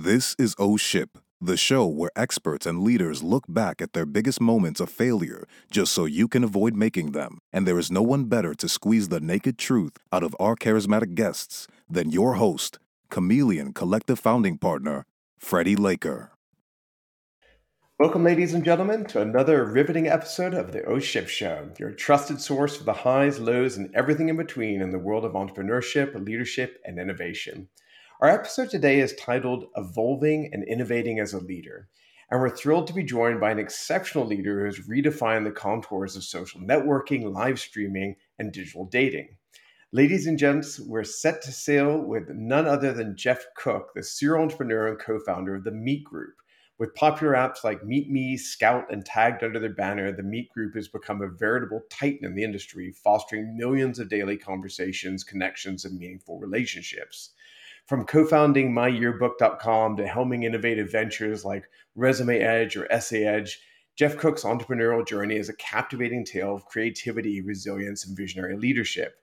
This is O Ship, the show where experts and leaders look back at their biggest moments of failure just so you can avoid making them. And there is no one better to squeeze the naked truth out of our charismatic guests than your host, Chameleon Collective founding partner, Freddie Laker. Welcome, ladies and gentlemen, to another riveting episode of the O Ship Show, your trusted source for the highs, lows, and everything in between in the world of entrepreneurship, leadership, and innovation. Our episode today is titled Evolving and Innovating as a Leader. And we're thrilled to be joined by an exceptional leader who has redefined the contours of social networking, live streaming, and digital dating. Ladies and gents, we're set to sail with none other than Geoff Cook, the serial entrepreneur and co founder of the Meet Group. With popular apps like Meet Me, Skout, and tagged under their banner, the Meet Group has become a veritable titan in the industry, fostering millions of daily conversations, connections, and meaningful relationships. From co founding myyearbook.com to helming innovative ventures like Resume Edge or Essay Edge, Geoff Cook's entrepreneurial journey is a captivating tale of creativity, resilience, and visionary leadership.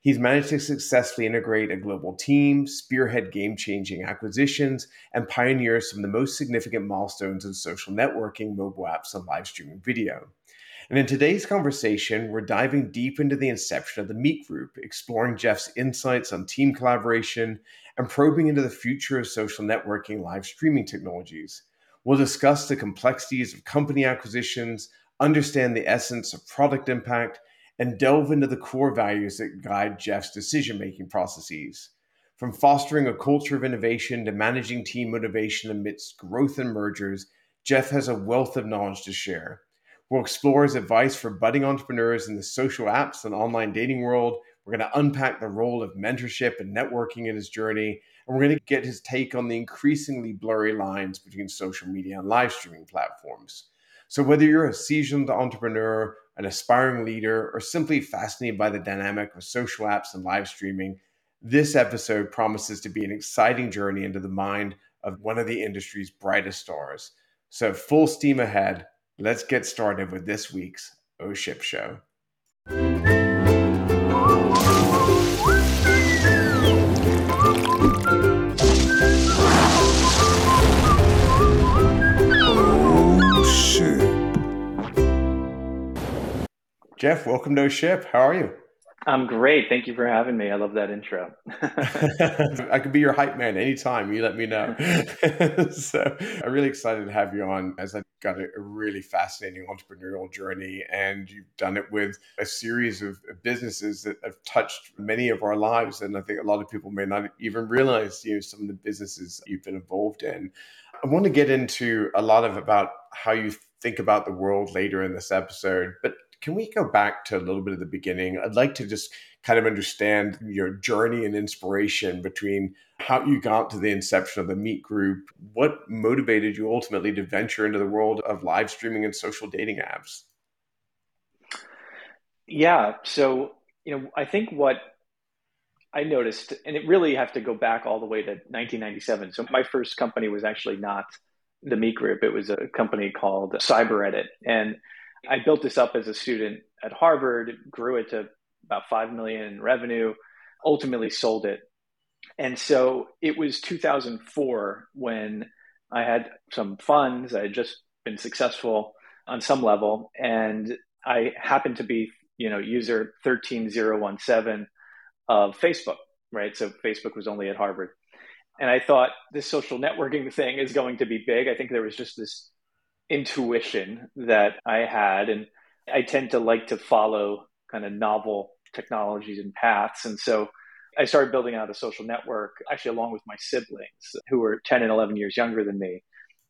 He's managed to successfully integrate a global team, spearhead game changing acquisitions, and pioneer some of the most significant milestones in social networking, mobile apps, and live streaming video. And in today's conversation, we're diving deep into the inception of the Meet Group, exploring Geoff's insights on team collaboration and probing into the future of social networking live streaming technologies. We'll discuss the complexities of company acquisitions, understand the essence of product impact, and delve into the core values that guide Geoff's decision making processes. From fostering a culture of innovation to managing team motivation amidst growth and mergers, Geoff has a wealth of knowledge to share. We'll explore his advice for budding entrepreneurs in the social apps and online dating world. We're going to unpack the role of mentorship and networking in his journey. And we're going to get his take on the increasingly blurry lines between social media and live streaming platforms. So, whether you're a seasoned entrepreneur an aspiring leader, or simply fascinated by the dynamic of social apps and live streaming, this episode promises to be an exciting journey into the mind of one of the industry's brightest stars. So, full steam ahead. Let's get started with this week's O Ship Show. Oh, Geoff, welcome to O Ship. How are you? I'm great. Thank you for having me. I love that intro. I could be your hype man anytime. You let me know. so I'm really excited to have you on as I've got a, really fascinating entrepreneurial journey and you've done it with a series of businesses that have touched many of our lives. And I think a lot of people may not even realize, you know, some of the businesses you've been involved in. I want to get into a lot of about how you think about the world later in this episode. But can we go back to a little bit of the beginning? I'd like to just kind of understand your journey and inspiration between how you got to the inception of the Meet Group. What motivated you ultimately to venture into the world of live streaming and social dating apps? Yeah. So, you know, I think what I noticed, and it really have to go back all the way to 1997. So, my first company was actually not the Meet Group, it was a company called CyberEdit. And I built this up as a student at Harvard, grew it to about 5 million in revenue, ultimately sold it. And so it was 2004 when I had some funds. I had just been successful on some level, and I happened to be, you know, user 13017 of Facebook, right? So Facebook was only at Harvard. And I thought this social networking thing is going to be big. I think there was just this intuition that I had. And I tend to like to follow kind of novel technologies and paths. And so I started building out a social network, actually, along with my siblings who were 10 and 11 years younger than me.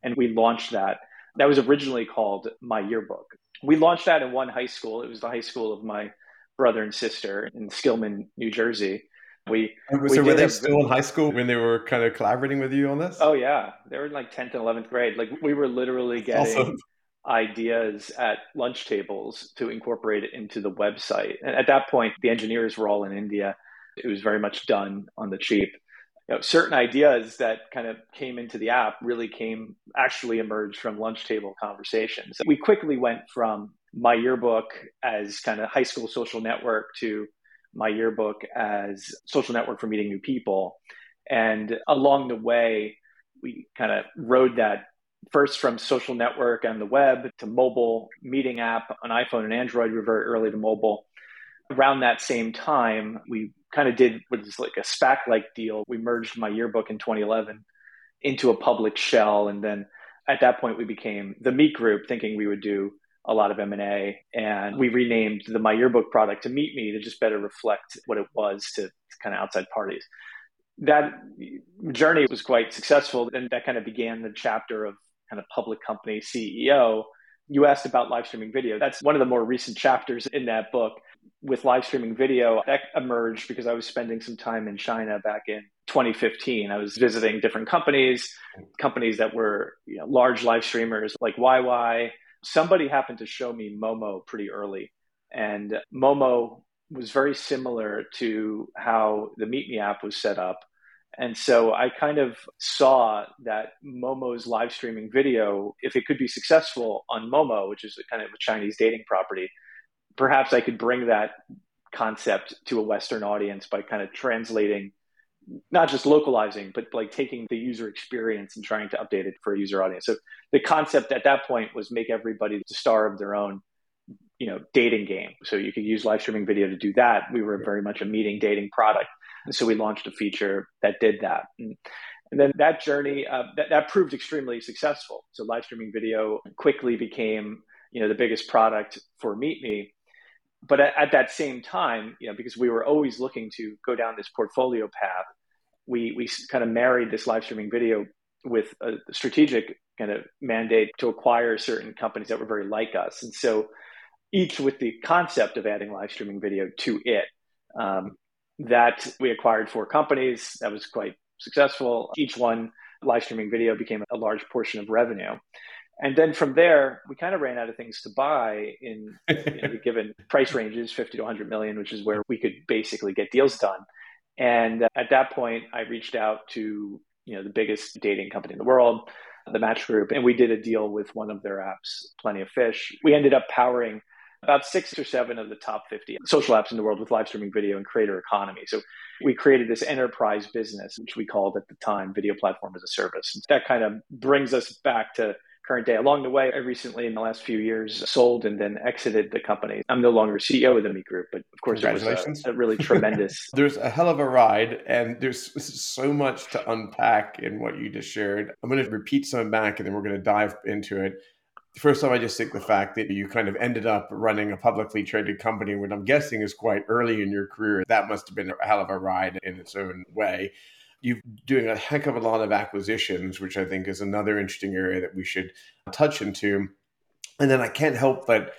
And we launched that. That was originally called myYearbook. We launched that in one high school. It was the high school of my brother and sister in Skillman, New Jersey. We, so we were they still in high school when they were kind of collaborating with you on this? Oh yeah, they were in like tenth and eleventh grade. Like we were literally getting awesome. ideas at lunch tables to incorporate it into the website. And at that point, the engineers were all in India. It was very much done on the cheap. You know, certain ideas that kind of came into the app really came actually emerged from lunch table conversations. We quickly went from myYearbook as kind of high school social network to myYearbook as social network for meeting new people. And along the way, we kind of rode that first from social network and the web to mobile meeting app on iPhone and Android. We were very early to mobile. Around that same time, we kind of did what is like a SPAC like deal. We merged myYearbook in 2011 into a public shell. And then at that point, we became the Meet Group, thinking we would do a lot of M&A. And we renamed the myYearbook product to MeetMe to just better reflect what it was to, to kind of outside parties. That journey was quite successful. And that kind of began the chapter of kind of public company CEO, you asked about live streaming video. That's one of the more recent chapters in that book. With live streaming video, that emerged because I was spending some time in China back in 2015. I was visiting different companies, companies that were you know, large live streamers like YY. Somebody happened to show me Momo pretty early. And Momo was very similar to how the MeetMe app was set up and so I kind of saw that Momo's live streaming video, if it could be successful on Momo, which is a kind of a Chinese dating property, perhaps I could bring that concept to a Western audience by kind of translating, not just localizing, but like taking the user experience and trying to update it for a user audience. So the concept at that point was make everybody the star of their own you know dating game so you could use live streaming video to do that we were very much a meeting dating product and so we launched a feature that did that. And, and then that journey, uh, that, that proved extremely successful. So live streaming video quickly became, you know, the biggest product for MeetMe. But at, at that same time, you know, because we were always looking to go down this portfolio path, we, we kind of married this live streaming video with a strategic kind of mandate to acquire certain companies that were very like us. And so each with the concept of adding live streaming video to it. Um, that we acquired four companies. That was quite successful. Each one, live streaming video, became a large portion of revenue. And then from there, we kind of ran out of things to buy in you know, given price ranges, 50 to 100 million, which is where we could basically get deals done. And uh, at that point, I reached out to you know the biggest dating company in the world, the Match Group, and we did a deal with one of their apps, Plenty of Fish. We ended up powering about six or seven of the top 50 social apps in the world with live streaming video and creator economy. So we created this enterprise business, which we called at the time video platform as a service. And that kind of brings us back to current day. Along the way, I recently, in the last few years, sold and then exited the company. I'm no longer CEO of the Meet Group, but of course, it was a, a really tremendous. there's a hell of a ride, and there's so much to unpack in what you just shared. I'm going to repeat some back, and then we're going to dive into it first off, I just think the fact that you kind of ended up running a publicly traded company, which I'm guessing is quite early in your career, that must have been a hell of a ride in its own way. You're doing a heck of a lot of acquisitions, which I think is another interesting area that we should touch into. And then I can't help but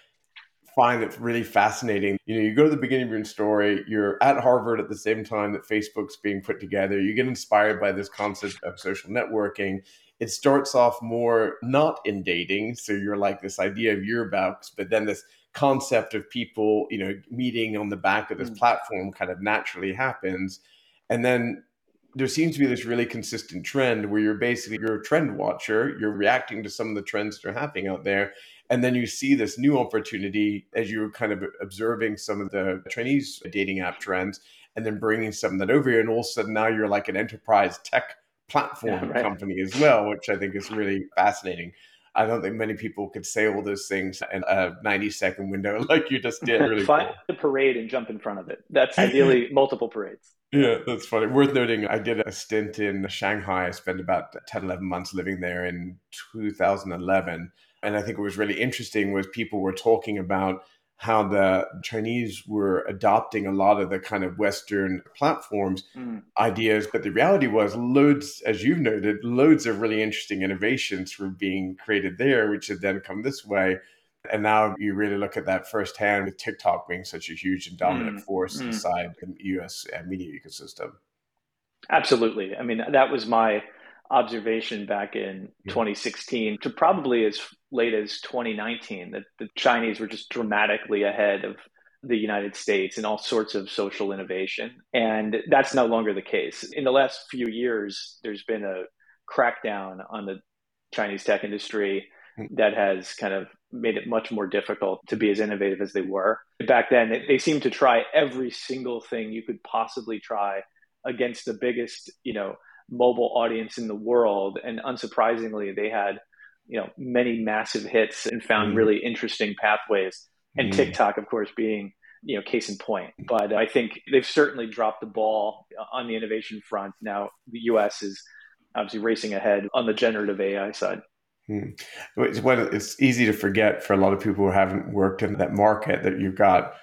find it really fascinating. You know, you go to the beginning of your story, you're at Harvard at the same time that Facebook's being put together, you get inspired by this concept of social networking it starts off more not in dating. So you're like this idea of yearbooks, but then this concept of people, you know, meeting on the back of this mm. platform kind of naturally happens. And then there seems to be this really consistent trend where you're basically you're a trend watcher, you're reacting to some of the trends that are happening out there. And then you see this new opportunity as you're kind of observing some of the Chinese dating app trends and then bringing some of that over here. And all of a sudden now you're like an enterprise tech platform yeah, right. company as well, which I think is really fascinating. I don't think many people could say all those things in a 90 second window like you just did. Really Find cool. the parade and jump in front of it. That's ideally multiple parades. Yeah, that's funny. Worth noting, I did a stint in Shanghai. I spent about 10, 11 months living there in 2011. And I think it was really interesting was people were talking about how the Chinese were adopting a lot of the kind of Western platforms mm. ideas. But the reality was, loads, as you've noted, loads of really interesting innovations were being created there, which had then come this way. And now you really look at that firsthand with TikTok being such a huge and dominant mm. force mm. inside the US media ecosystem. Absolutely. I mean, that was my observation back in yeah. 2016 to probably as late as 2019 that the Chinese were just dramatically ahead of the United States in all sorts of social innovation. And that's no longer the case. In the last few years, there's been a crackdown on the Chinese tech industry hmm. that has kind of made it much more difficult to be as innovative as they were. Back then, they seemed to try every single thing you could possibly try against the biggest, you know, mobile audience in the world. And unsurprisingly, they had you know many massive hits and found mm. really interesting pathways. And mm. TikTok, of course, being you know case in point. But I think they've certainly dropped the ball on the innovation front. Now the U.S. is obviously racing ahead on the generative AI side. Hmm. It's, it's easy to forget for a lot of people who haven't worked in that market that you've got,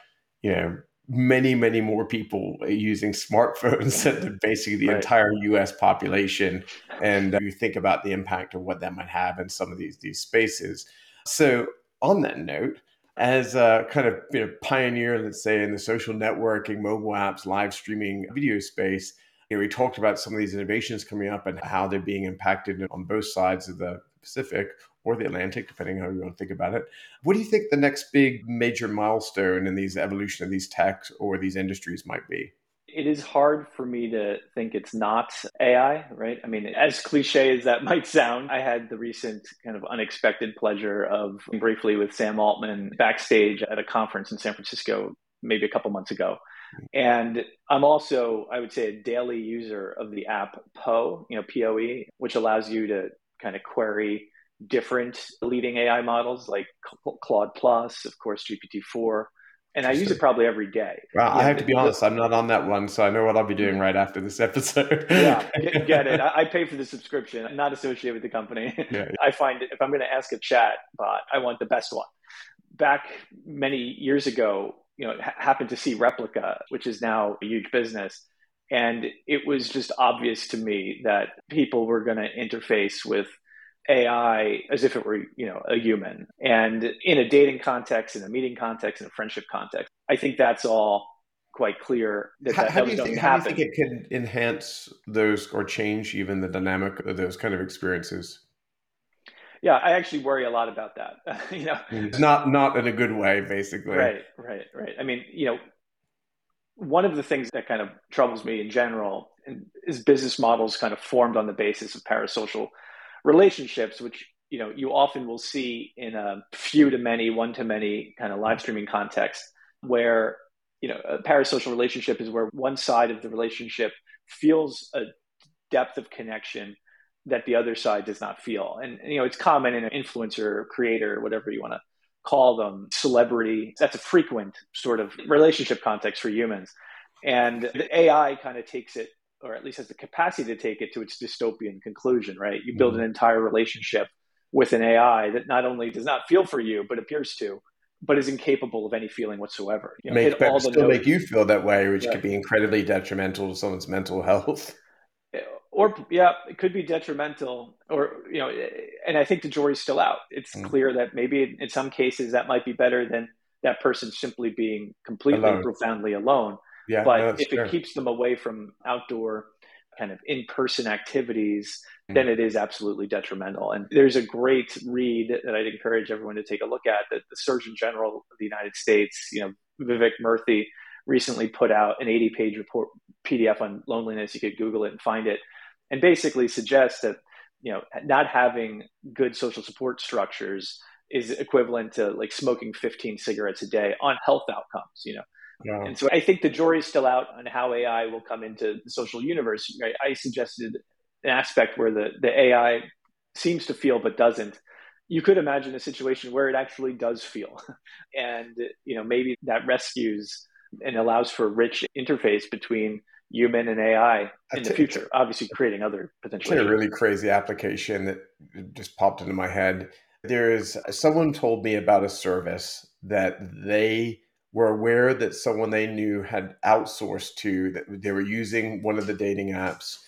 you know, many, many more people using smartphones than basically the right. entire U.S. population. And uh, you think about the impact of what that might have in some of these these spaces. So, on that note, as a kind of you know pioneer, let's say in the social networking, mobile apps, live streaming, video space, you know, we talked about some of these innovations coming up and how they're being impacted on both sides of the Pacific or the Atlantic, depending how you want to think about it. What do you think the next big major milestone in these evolution of these techs or these industries might be? It is hard for me to think it's not AI, right? I mean, as cliche as that might sound, I had the recent kind of unexpected pleasure of briefly with Sam Altman backstage at a conference in San Francisco maybe a couple months ago. And I'm also, I would say, a daily user of the app Poe, you know, POE, which allows you to kind of query different leading AI models like Claude Plus, of course, GPT-4. And I use it probably every day. Well, I have to be honest, I'm not on that one, so I know what I'll be doing right after this episode. yeah, get, get it. I, I, pay for the subscription. I'm not associated with the company. Yeah, yeah. I find if I'm going to ask a chat bot, I want the best one. Back many years ago, you know, ha- happened to see Replika, which is now a huge business. And it was just obvious to me that people were going to interface with AI as if it were, you know, a human. And in a dating context, in a meeting context, in a friendship context, I think that's all quite clear that, how, that, how going to happen. How do you think it can enhance those or change even the dynamic of those kind of experiences? Yeah, I actually worry a lot about that. you know, mm-hmm. it's not not in a good way, basically. Right, right, right. I mean, you know, one of the things that kind of troubles me in general is business models kind of formed on the basis of parasocial relationships, which you know you often will see in a few to many, one to many kind of live streaming context, where you know a parasocial relationship is where one side of the relationship feels a depth of connection that the other side does not feel, and you know it's common in an influencer, creator, whatever you want to call them celebrity. That's a frequent sort of relationship context for humans. And the AI kind of takes it, or at least has the capacity to take it to its dystopian conclusion, right? You build mm-hmm. an entire relationship with an AI that not only does not feel for you, but appears to, but is incapable of any feeling whatsoever. You know, make, but still make you feel that way, which could be incredibly detrimental to someone's mental health or yeah, it could be detrimental, or you know, and I think the jury's still out. It's mm. clear that maybe in some cases that might be better than that person simply being completely alone. profoundly alone. Yeah, but no, if fair. it keeps them away from outdoor kind of in-person activities, mm. then it is absolutely detrimental. And there's a great read that I'd encourage everyone to take a look at that the Surgeon General of the United States, you know, Vivek Murthy, recently put out an 80-page report PDF on loneliness. You could Google it and find it and basically suggests that you know not having good social support structures is equivalent to like smoking 15 cigarettes a day on health outcomes you know yeah. and so i think the jury's still out on how ai will come into the social universe right? i suggested an aspect where the, the ai seems to feel but doesn't you could imagine a situation where it actually does feel and you know maybe that rescues and allows for rich interface between human and AI in the future, obviously creating other potential. A really crazy application that just popped into my head. There is someone told me about a service that they were aware that someone they knew had outsourced to that they were using one of the dating apps.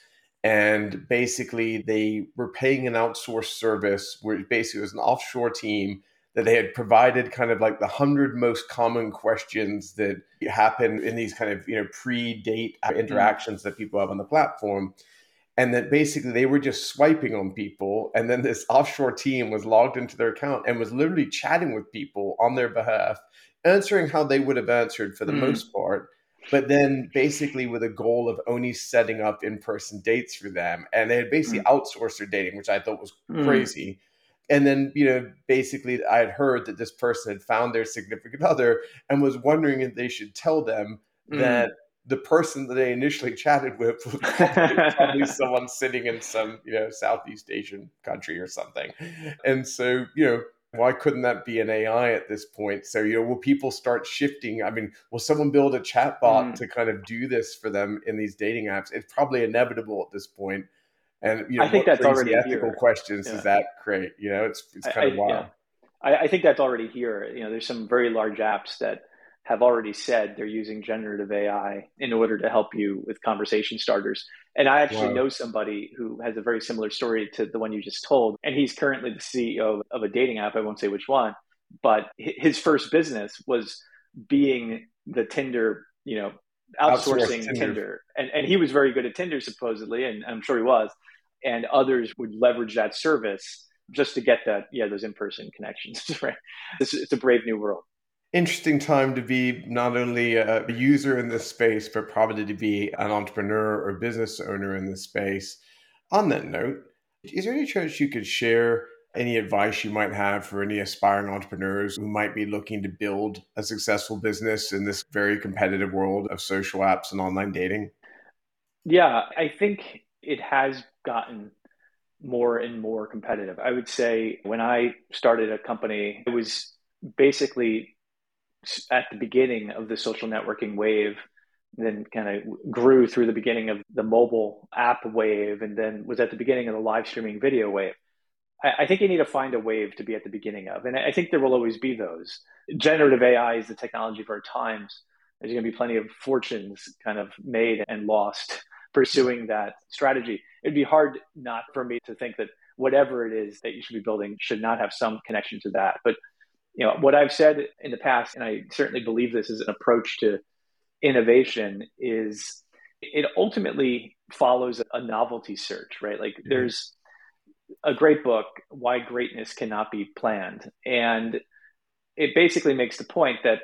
And basically they were paying an outsourced service where basically it was an offshore team that they had provided kind of like the hundred most common questions that happen in these kind of you know pre-date mm-hmm. interactions that people have on the platform. And that basically they were just swiping on people. And then this offshore team was logged into their account and was literally chatting with people on their behalf answering how they would have answered for the mm. most part but then basically with a goal of only setting up in-person dates for them and they had basically mm. outsourced their dating which i thought was mm. crazy and then you know basically i had heard that this person had found their significant other and was wondering if they should tell them mm. that the person that they initially chatted with was probably, probably someone sitting in some you know Southeast Asian country or something. And so you know why couldn't that be an AI at this point? So, you know, will people start shifting? I mean, will someone build a chatbot mm. to kind of do this for them in these dating apps? It's probably inevitable at this point. And you know, I think that's already ethical here. questions yeah. does that create? You know, it's it's kind I, of wild. Yeah. I, I think that's already here. You know, there's some very large apps that have already said they're using generative AI in order to help you with conversation starters. And I actually wow. know somebody who has a very similar story to the one you just told. And he's currently the CEO of a dating app. I won't say which one, but his first business was being the Tinder, you know, outsourcing Tinder. Tinder. And, and he was very good at Tinder, supposedly, and I'm sure he was. And others would leverage that service just to get that, yeah, those in person connections. right? It's, it's a brave new world interesting time to be not only a user in this space, but probably to be an entrepreneur or business owner in this space. On that note, is there any chance you could share any advice you might have for any aspiring entrepreneurs who might be looking to build a successful business in this very competitive world of social apps and online dating? Yeah, I think it has gotten more and more competitive. I would say when I started a company, it was basically at the beginning of the social networking wave, then kind of grew through the beginning of the mobile app wave, and then was at the beginning of the live streaming video wave. I, I think you need to find a wave to be at the beginning of, and I think there will always be those. Generative AI is the technology of our times. There's going to be plenty of fortunes kind of made and lost pursuing that strategy. It'd be hard not for me to think that whatever it is that you should be building should not have some connection to that. But you know what I've said in the past, and I certainly believe this is an approach to innovation, is it ultimately follows a novelty search, right? Like mm-hmm. there's a great book, Why Greatness Cannot Be Planned, and it basically makes the point that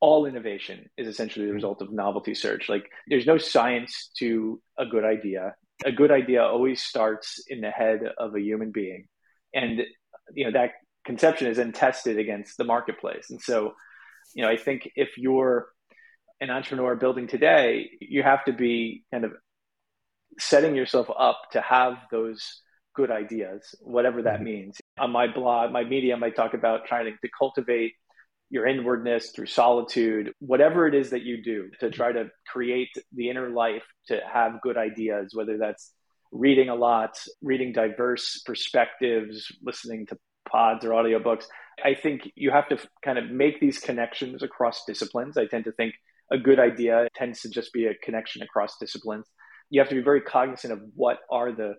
all innovation is essentially the mm-hmm. result of novelty search. Like there's no science to a good idea. A good idea always starts in the head of a human being. And you know that conception is then tested against the marketplace. And so, you know, I think if you're an entrepreneur building today, you have to be kind of setting yourself up to have those good ideas, whatever that mm-hmm. means. On my blog, my medium, I talk about trying to, to cultivate your inwardness through solitude, whatever it is that you do to try to create the inner life to have good ideas, whether that's reading a lot, reading diverse perspectives, listening to pods or audiobooks. I think you have to kind of make these connections across disciplines. I tend to think a good idea tends to just be a connection across disciplines. You have to be very cognizant of what are the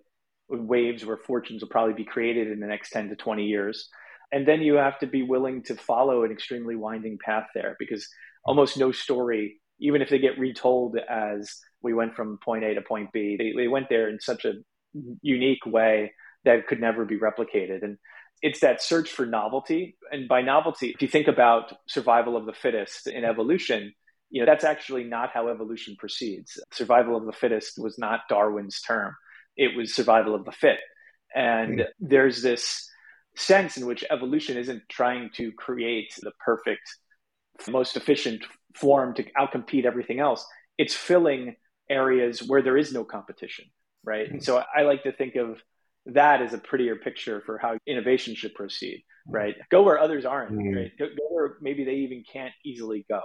waves where fortunes will probably be created in the next 10 to 20 years. And then you have to be willing to follow an extremely winding path there because almost no story, even if they get retold as we went from point A to point B, they, they went there in such a unique way that could never be replicated. And it's that search for novelty. And by novelty, if you think about survival of the fittest in evolution, you know, that's actually not how evolution proceeds. Survival of the fittest was not Darwin's term. It was survival of the fit. And mm-hmm. there's this sense in which evolution isn't trying to create the perfect, most efficient form to outcompete everything else. It's filling areas where there is no competition, right? Mm-hmm. And so I like to think of that is a prettier picture for how innovation should proceed, right? Go where others aren't, mm-hmm. right? Go, go, where maybe they even can't easily go.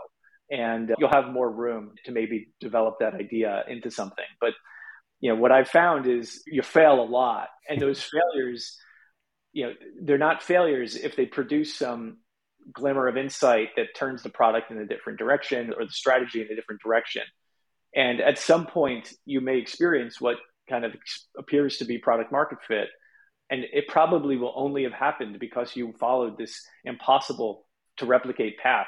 And you'll have more room to maybe develop that idea into something. But, you know, what I've found is you fail a lot. And those failures, you know, they're not failures if they produce some glimmer of insight that turns the product in a different direction or the strategy in a different direction. And at some point, you may experience what kind of appears to be product market fit. And it probably will only have happened because you followed this impossible to replicate path.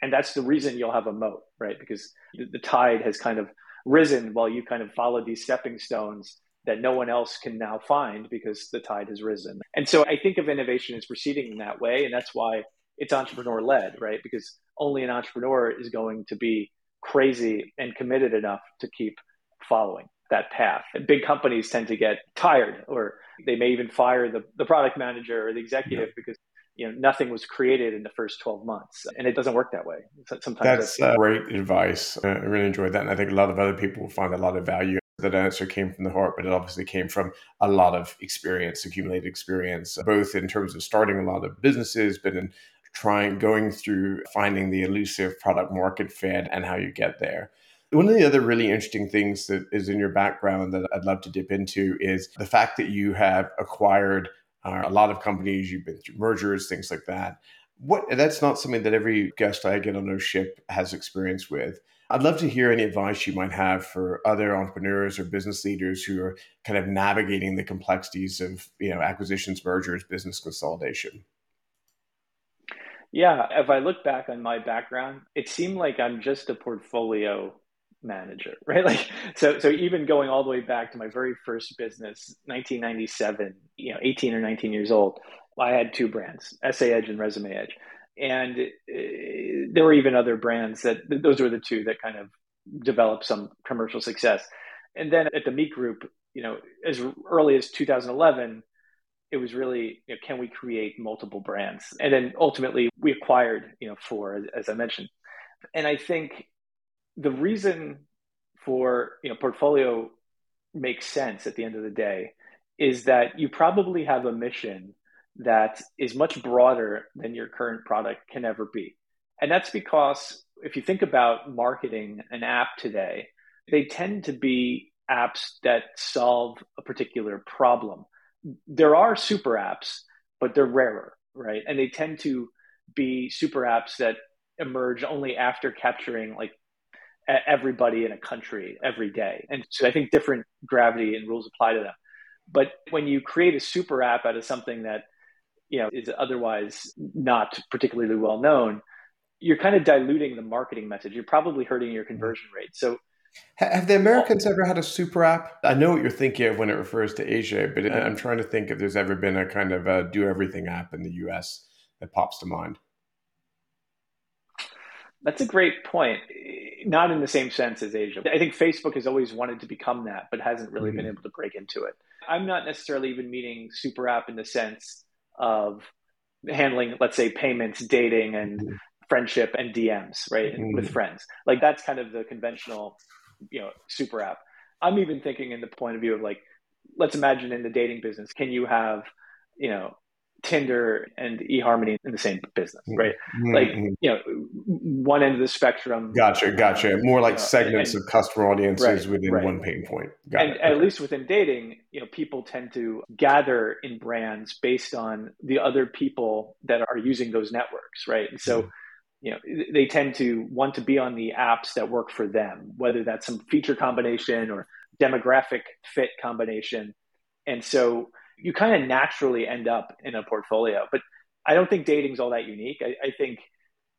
And that's the reason you'll have a moat, right? Because the tide has kind of risen while you kind of followed these stepping stones that no one else can now find because the tide has risen. And so I think of innovation as proceeding in that way. And that's why it's entrepreneur led, right? Because only an entrepreneur is going to be crazy and committed enough to keep following that path. And big companies tend to get tired or they may even fire the, the product manager or the executive yeah. because you know nothing was created in the first 12 months. And it doesn't work that way. Sometimes that's uh, great advice. I really enjoyed that and i think a lot of other people will find a lot of value. That answer came from the heart but it obviously came from a lot of experience accumulated experience both in terms of starting a lot of businesses but in trying going through finding the elusive product market fit and how you get there one of the other really interesting things that is in your background that I'd love to dip into is the fact that you have acquired uh, a lot of companies, you've been through mergers, things like that. What that's not something that every guest I get on a ship has experience with. I'd love to hear any advice you might have for other entrepreneurs or business leaders who are kind of navigating the complexities of you know acquisitions, mergers, business consolidation. Yeah, if I look back on my background, it seemed like I'm just a portfolio manager, right? Like, so, so even going all the way back to my very first business, 1997, you know, 18 or 19 years old, I had two brands, Essay Edge and Resume Edge. And uh, there were even other brands that those were the two that kind of developed some commercial success. And then at the Meet Group, you know, as early as 2011, it was really, you know, can we create multiple brands? And then ultimately we acquired, you know, four, as, as I mentioned. And I think the reason for you know portfolio makes sense at the end of the day is that you probably have a mission that is much broader than your current product can ever be. And that's because if you think about marketing an app today, they tend to be apps that solve a particular problem. There are super apps, but they're rarer, right? And they tend to be super apps that emerge only after capturing like everybody in a country every day. And so I think different gravity and rules apply to them. But when you create a super app out of something that you know is otherwise not particularly well known, you're kind of diluting the marketing message. You're probably hurting your conversion rate. So have the Americans ever had a super app? I know what you're thinking of when it refers to Asia, but I'm trying to think if there's ever been a kind of a do everything app in the US that pops to mind. That's a great point. Not in the same sense as Asia. I think Facebook has always wanted to become that, but hasn't really mm-hmm. been able to break into it. I'm not necessarily even meaning super app in the sense of handling, let's say, payments, dating, and mm-hmm. friendship and DMs, right, mm-hmm. with friends. Like that's kind of the conventional, you know, super app. I'm even thinking in the point of view of like, let's imagine in the dating business, can you have, you know, Tinder and eHarmony in the same business, mm-hmm. right? Mm-hmm. Like, you know, one end of the spectrum. Gotcha, gotcha. More like know, segments and, of customer audiences right, within right. one pain point. Got and, at least within dating, you know, people tend to gather in brands based on the other people that are using those networks, right? And so, mm-hmm. you know, they tend to want to be on the apps that work for them, whether that's some feature combination or demographic fit combination. And so you kind of naturally end up in a portfolio. But I don't think dating's all that unique. I, I, think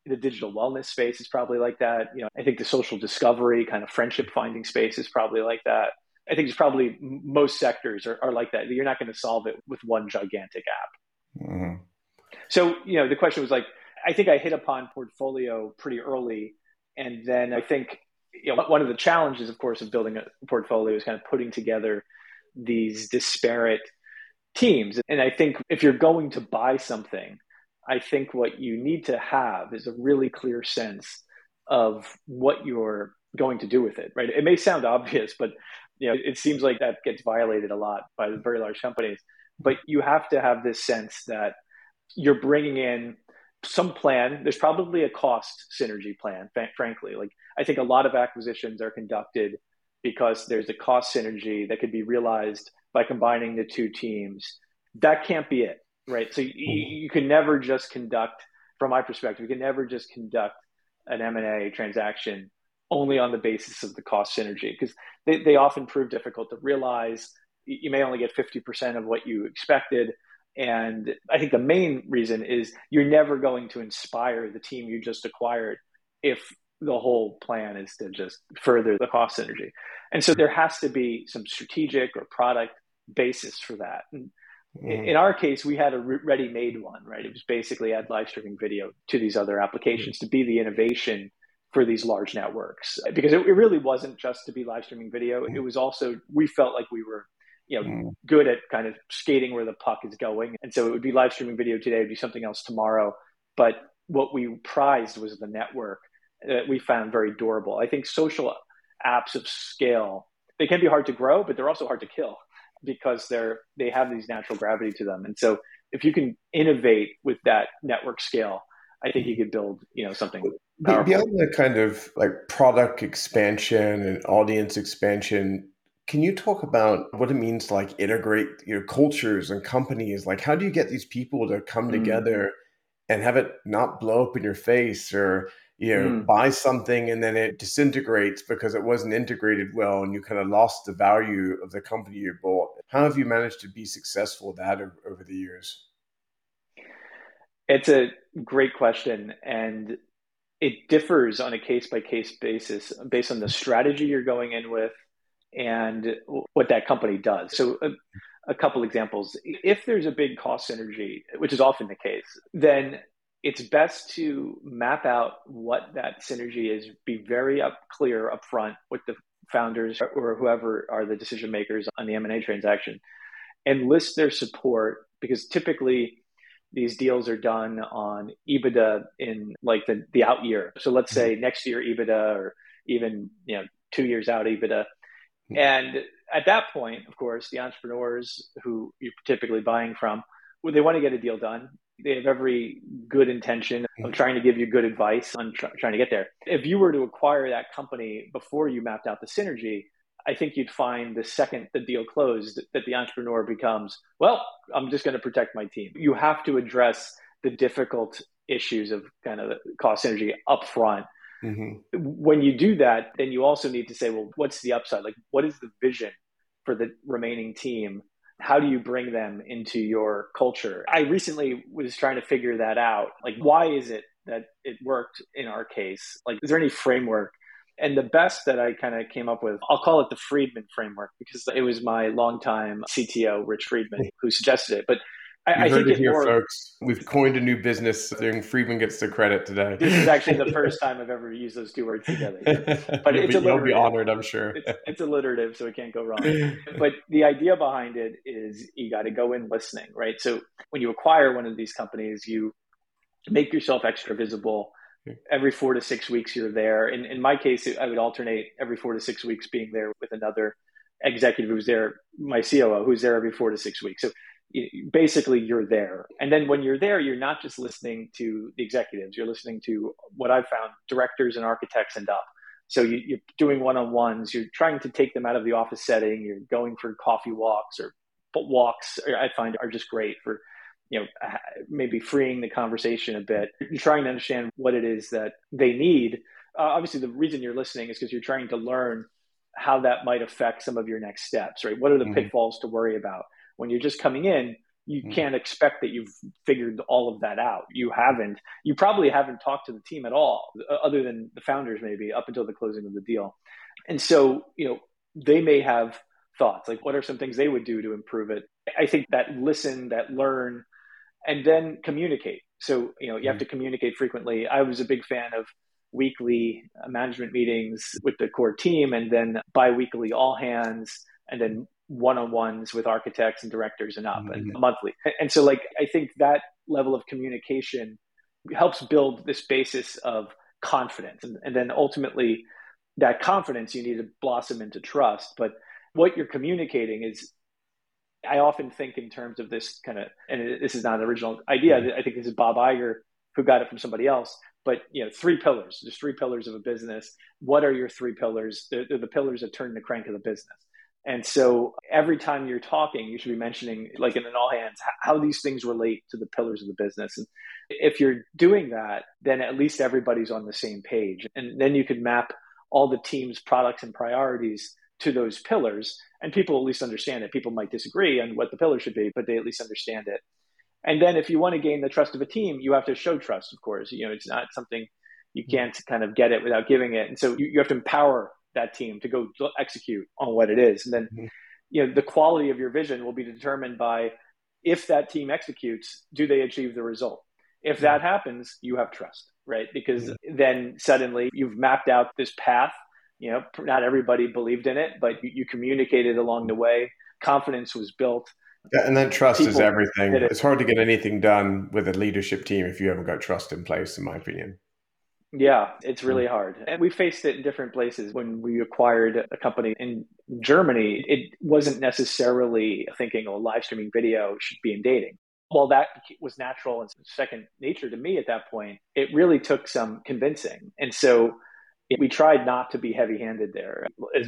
the digital wellness space is probably like that. You know, I think the social discovery kind of friendship finding space is probably like that. I think it's probably most sectors are, are like that. You're not going to solve it with one gigantic app. Mm-hmm. So, you know, the question was like, I think I hit upon portfolio pretty early. And then I think, you know, one of the challenges, of course, of building a portfolio is kind of putting together these disparate teams. And I think if you're going to buy something, I think what you need to have is a really clear sense of what you're going to do with it, right? It may sound obvious, but you know, it seems like that gets violated a lot by very large companies. But you have to have this sense that you're bringing in some plan. There's probably a cost synergy plan, frankly. Like I think a lot of acquisitions are conducted because there's a cost synergy that could be realized by combining the two teams. That can't be it, right? So you, mm-hmm. you can never just conduct, from my perspective, you can never just conduct an M&A transaction only on the basis of the cost synergy because they, they often prove difficult to realize. You may only get 50% of what you expected. And I think the main reason is you're never going to inspire the team you just acquired if the whole plan is to just further the cost synergy. And so there has to be some strategic or product basis for that. And mm. in our case, we had a ready made one, right? It was basically add live streaming video to these other applications mm. to be the innovation for these large networks because it, it, really wasn't just to be live streaming video. Mm. It was also, we felt like we were you know, mm. good at kind of skating where the puck is going. And so it would be live streaming video today, it would be something else tomorrow. But what we prized was the network that we found very durable. I think social apps of scale, they can be hard to grow, but they're also hard to kill because they're they have these natural gravity to them. And so if you can innovate with that network scale, I think you could build, you know, something powerful. Beyond the kind of like product expansion and audience expansion, can you talk about what it means to like integrate your know, cultures and companies? Like how do you get these people to come mm-hmm. together and have it not blow up in your face or you know mm. buy something and then it disintegrates because it wasn't integrated well and you kind of lost the value of the company you bought. How have you managed to be successful at that over the years? It's a great question and it differs on a case by case basis based on the strategy you're going in with and what that company does. So a, a couple examples. If there's a big cost synergy which is often the case then it's best to map out what that synergy is, be very up clear up front with the founders or whoever are the decision makers on the M&A transaction and list their support because typically these deals are done on EBITDA in like the, the out year. So let's say mm-hmm. next year EBITDA or even, you know, two years out EBITDA. Mm-hmm. And at that point, of course, the entrepreneurs who you're typically buying from, they want to get a deal done they have every good intention of trying to give you good advice on tr- trying to get there. If you were to acquire that company before you mapped out the synergy, I think you'd find the second the deal closed that the entrepreneur becomes, well, I'm just going to protect my team. You have to address the difficult issues of kind of cost synergy up front. Mm-hmm. When you do that, then you also need to say, well, what's the upside? Like, what is the vision for the remaining team? How do you bring them into your culture? I recently was trying to figure that out. Like, why is it that it worked in our case? Like, is there any framework? And the best that I kind of came up with, I'll call it the Friedman framework because it was my longtime CTO, Rich Friedman, who suggested it. But I, I heard it here, more, folks. We've coined a new business. thing. Friedman gets the credit today. This is actually the first time I've ever used those two words together. But it's be, you'll be honored, I'm sure. it's, it's alliterative, so it can't go wrong. But the idea behind it is you got to go in listening, right? So when you acquire one of these companies, you make yourself extra visible. Every four to six weeks, you're there. In, in my case, I would alternate every four to six weeks being there with another executive who's there, my COO, who's there every four to six weeks. So basically you're there. And then when you're there, you're not just listening to the executives, you're listening to what I've found directors and architects and up. So you, are doing one on ones, you're trying to take them out of the office setting, you're going for coffee walks or walks, I find are just great for you know maybe freeing the conversation a bit. You're trying to understand what it is that they need. Uh, obviously the reason you're listening is because you're trying to learn how that might affect some of your next steps right? What are the mm-hmm. pitfalls to worry about when you're just coming in, you mm-hmm. can't expect that you've figured all of that out. You haven't. You probably haven't talked to the team at all, other than the founders, maybe up until the closing of the deal. And so, you know, they may have thoughts like, what are some things they would do to improve it? I think that listen, that learn, and then communicate. So, you know, you have mm-hmm. to communicate frequently. I was a big fan of weekly management meetings with the core team and then bi-weekly all hands and then one-on-ones with architects and directors and up mm-hmm. and monthly and so like i think that level of communication helps build this basis of confidence. And, and then ultimately that confidence you need to blossom into trust. But what you're communicating is i often think in terms of this kind of and this is not an original idea mm-hmm. i think this is bob Iger who got it from somebody else but you know three pillars there's three pillars of a business. What are your three pillars? They're, they're the pillars that turn the crank of the business and so every time you're talking, you should be mentioning, like in an all hands, how these things relate to the pillars of the business. And if you're doing that, then at least everybody's on the same page. And then you could map all the team's products and priorities to those pillars. And people at least understand it. People might disagree on what the pillar should be, but they at least understand it. And then if you want to gain the trust of a team, you have to show trust, of course. You know, it's not something you mm-hmm. can't kind of get it without giving it. And so you, you have to empower that team to go execute on what it is. And then, mm-hmm. you know, the quality of your vision will be determined by if that team executes, do they achieve the result? If mm-hmm. that happens, you have trust, right? Because mm-hmm. then suddenly you've mapped out this path. You know, not everybody believed in it, but you, you communicated along the way confidence was built. Yeah, and then trust People is everything. It. It's hard to get anything done with a leadership team if you haven't got trust in place, in my opinion. Yeah, it's really hard. And we faced it in different places. When we acquired a company in Germany, it wasn't necessarily thinking, oh, live streaming video should be in dating. While that was natural and second nature to me at that point, it really took some convincing. And so we tried not to be heavy handed there.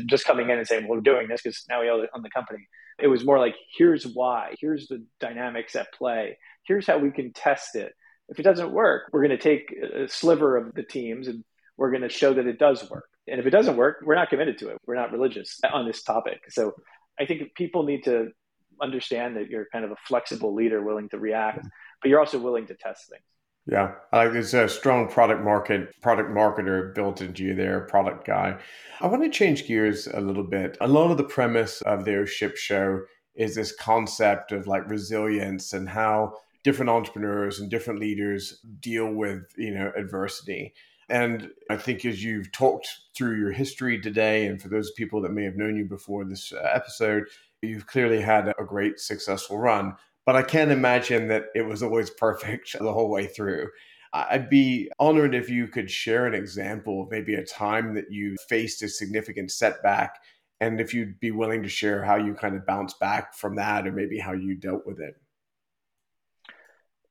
Just coming in and saying, well, we're doing this because now we own the company. It was more like, here's why, here's the dynamics at play, here's how we can test it if it doesn't work, we're going to take a sliver of the teams and we're going to show that it does work. And if it doesn't work, we're not committed to it. We're not religious on this topic. So I think people need to understand that you're kind of a flexible leader willing to react, but you're also willing to test things. Yeah, uh, there's a strong product market, product marketer built into you there, product guy. I want to change gears a little bit. A lot of the premise of their ship show is this concept of like resilience and how different entrepreneurs and different leaders deal with you know adversity. And i think as you've talked through your history today and for those people that may have known you before this uh, episode you've clearly had a great successful run. But i can't imagine that it was always perfect the whole way through. I'd be honored if you could share an example of maybe a time that you faced a significant setback and if you'd be willing to share how you kind of bounced back from that or maybe how you dealt with it.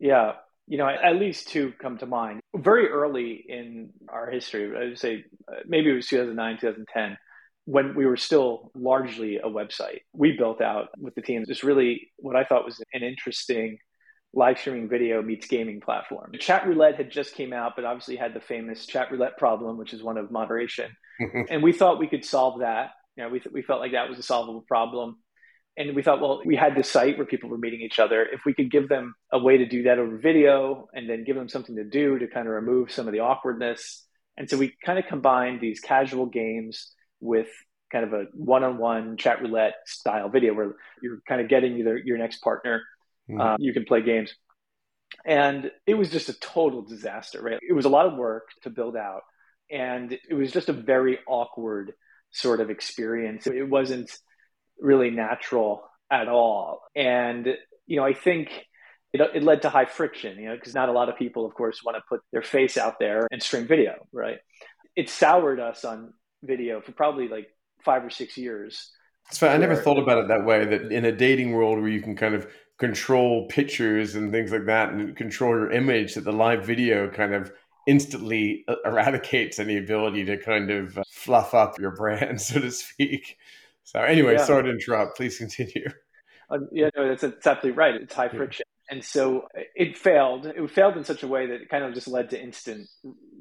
Yeah, you know, at least two come to mind. Very early in our history, I would say uh, maybe it was 2009, 2010, when we were still largely a website. We built out with the teams this really what I thought was an interesting live streaming video meets gaming platform. Chatroulette had just came out, but obviously had the famous Chatroulette problem, which is one of moderation. and we thought we could solve that. You know, we, th- we felt like that was a solvable problem and we thought, well, we had this site where people were meeting each other. If we could give them a way to do that over video and then give them something to do to kind of remove some of the awkwardness. And so we kind of combined these casual games with kind of a one on one Chatroulette style video where you're kind of getting either your next partner, mm-hmm. um, you can play games. And it was just a total disaster, right? It was a lot of work to build out. And it was just a very awkward sort of experience. It wasn't really natural at all. And, you know, I think it, it led to high friction, you know, because not a lot of people, of course, want to put their face out there and stream video, right? It soured us on video for probably like five or six years. So I never thought about it that way. That in a dating world where you can kind of control pictures and things like that, and control your image, that the live video kind of instantly uh, eradicates any ability to kind of uh, fluff up your brand, so to speak. So anyway, yeah. sorry to interrupt. Please continue. Uh, yeah, no, that's, that's absolutely right. It's high friction. And so it failed. It failed in such a way that it kind of just led to instant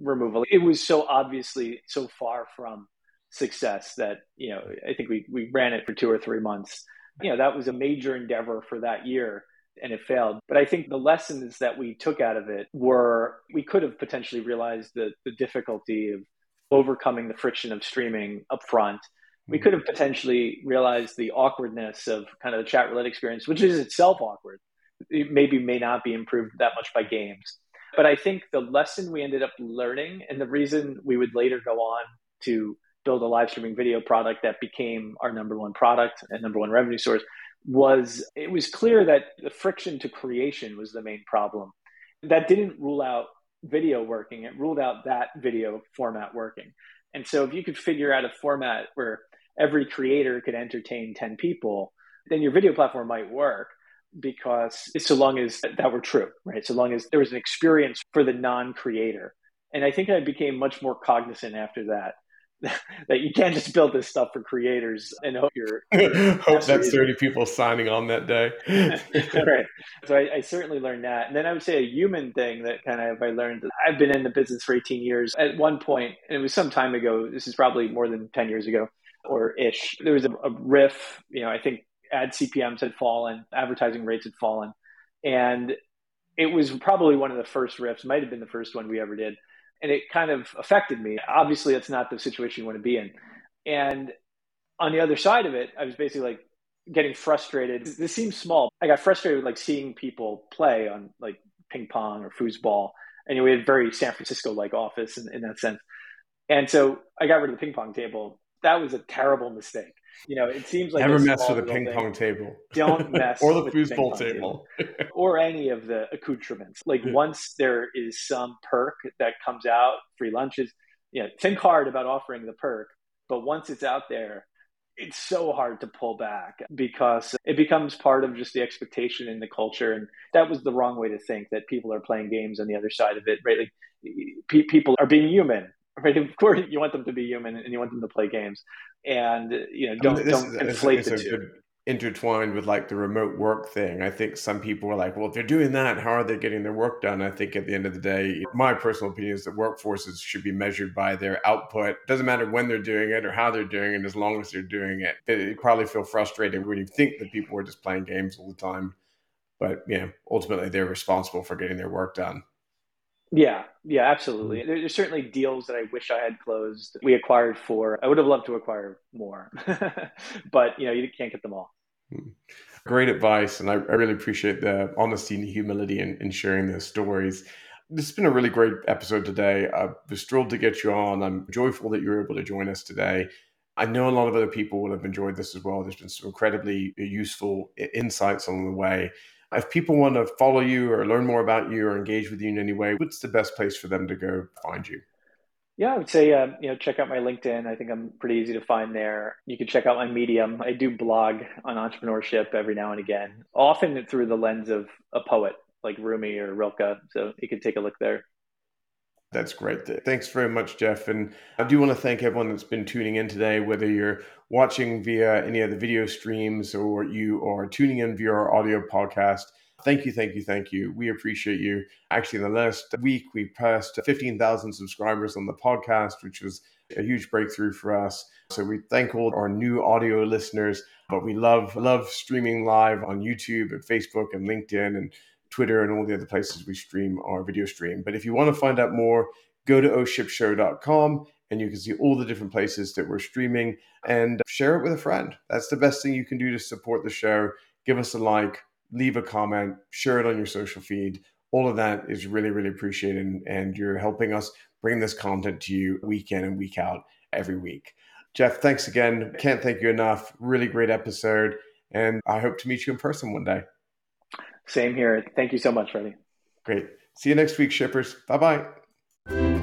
removal. It was so obviously so far from success that, you know, I think we, we ran it for two or three months. You know, that was a major endeavor for that year and it failed. But I think the lessons that we took out of it were we could have potentially realized the, the difficulty of overcoming the friction of streaming upfront we could have potentially realized the awkwardness of kind of the Chatroulette experience, which is itself awkward. It maybe may not be improved that much by games. But I think the lesson we ended up learning and the reason we would later go on to build a live streaming video product that became our number one product and number one revenue source was it was clear that the friction to creation was the main problem. That didn't rule out video working, it ruled out that video format working. And so if you could figure out a format where every creator could entertain 10 people, then your video platform might work because so long as that were true, right? So long as there was an experience for the non creator. And I think I became much more cognizant after that. that you can't just build this stuff for creators and hope you're hope that's 30 people signing on that day right so I, I, certainly learned that and then i would say a human thing that kind of i learned i've been in the business for 18 years at one point and it was some time ago this is probably more than 10 years ago or ish. There was a, a RIF, you know, I think ad CPMs had fallen, advertising rates had fallen. And it was probably one of the first RIFs, might have been the first one we ever did. And it kind of affected me. Obviously, that's not the situation you want to be in. And on the other side of it, I was basically like getting frustrated. This seems small. I got frustrated with like seeing people play on like ping pong or foosball. And we had very San Francisco like office in, in that sense. And so I got rid of the ping pong table that was a terrible mistake. You know, it seems like never mess with a ping pong table. Don't mess or the foosball table, table. or any of the accoutrements. Like once there is some perk that comes out, free lunches. You know, think hard about offering the perk, but once it's out there, it's so hard to pull back because it becomes part of just the expectation in the culture and that was the wrong way to think that people are playing games on the other side of it right like pe- people are being human right of course you want them to be human and you want them to play games and you know don't I mean, don't inflate the two intertwined with like the remote work thing. I think some people are like, well, if they're doing that, how are they getting their work done? I think at the end of the day, my personal opinion is that workforces should be measured by their output. Doesn't matter when they're doing it or how they're doing it, as long as they're doing it. They probably feel frustrating when you think that people are just playing games all the time. But yeah, ultimately they're responsible for getting their work done. Yeah, yeah, absolutely. Mm-hmm. There's certainly deals that I wish I had closed. We acquired for. I would have loved to acquire more, but you know, you can't get them all. Great advice. And I, I really appreciate the honesty and humility in, in sharing those stories. This has been a really great episode today. I was thrilled to get you on. I'm joyful that you were able to join us today. I know a lot of other people will have enjoyed this as well. There's been some incredibly useful insights along the way. If people want to follow you or learn more about you or engage with you in any way, what's the best place for them to go find you? Yeah, I would say uh, you know check out my LinkedIn. I think I'm pretty easy to find there. You can check out my Medium. I do blog on entrepreneurship every now and again, often through the lens of a poet like Rumi or Rilke. So you can take a look there. That's great. Thanks very much, Geoff. And I do want to thank everyone that's been tuning in today, whether you're watching via any of the video streams or you are tuning in via our audio podcast. Thank you, thank you, thank you. We appreciate you. Actually, in the last week, we passed 15,000 subscribers on the podcast, which was a huge breakthrough for us. So we thank all our new audio listeners, but we love love streaming live on YouTube and Facebook and LinkedIn and Twitter and all the other places we stream our video stream. But if you want to find out more, go to ohshipshow.com and you can see all the different places that we're streaming and share it with a friend. That's the best thing you can do to support the show. Give us a like, leave a comment, share it on your social feed. All of that is really, really appreciated. And you're helping us bring this content to you week in and week out every week. Geoff, thanks again. Can't thank you enough. Really great episode. And I hope to meet you in person one day. Same here. Thank you so much, Freddie. Great. See you next week, shippers. Bye bye.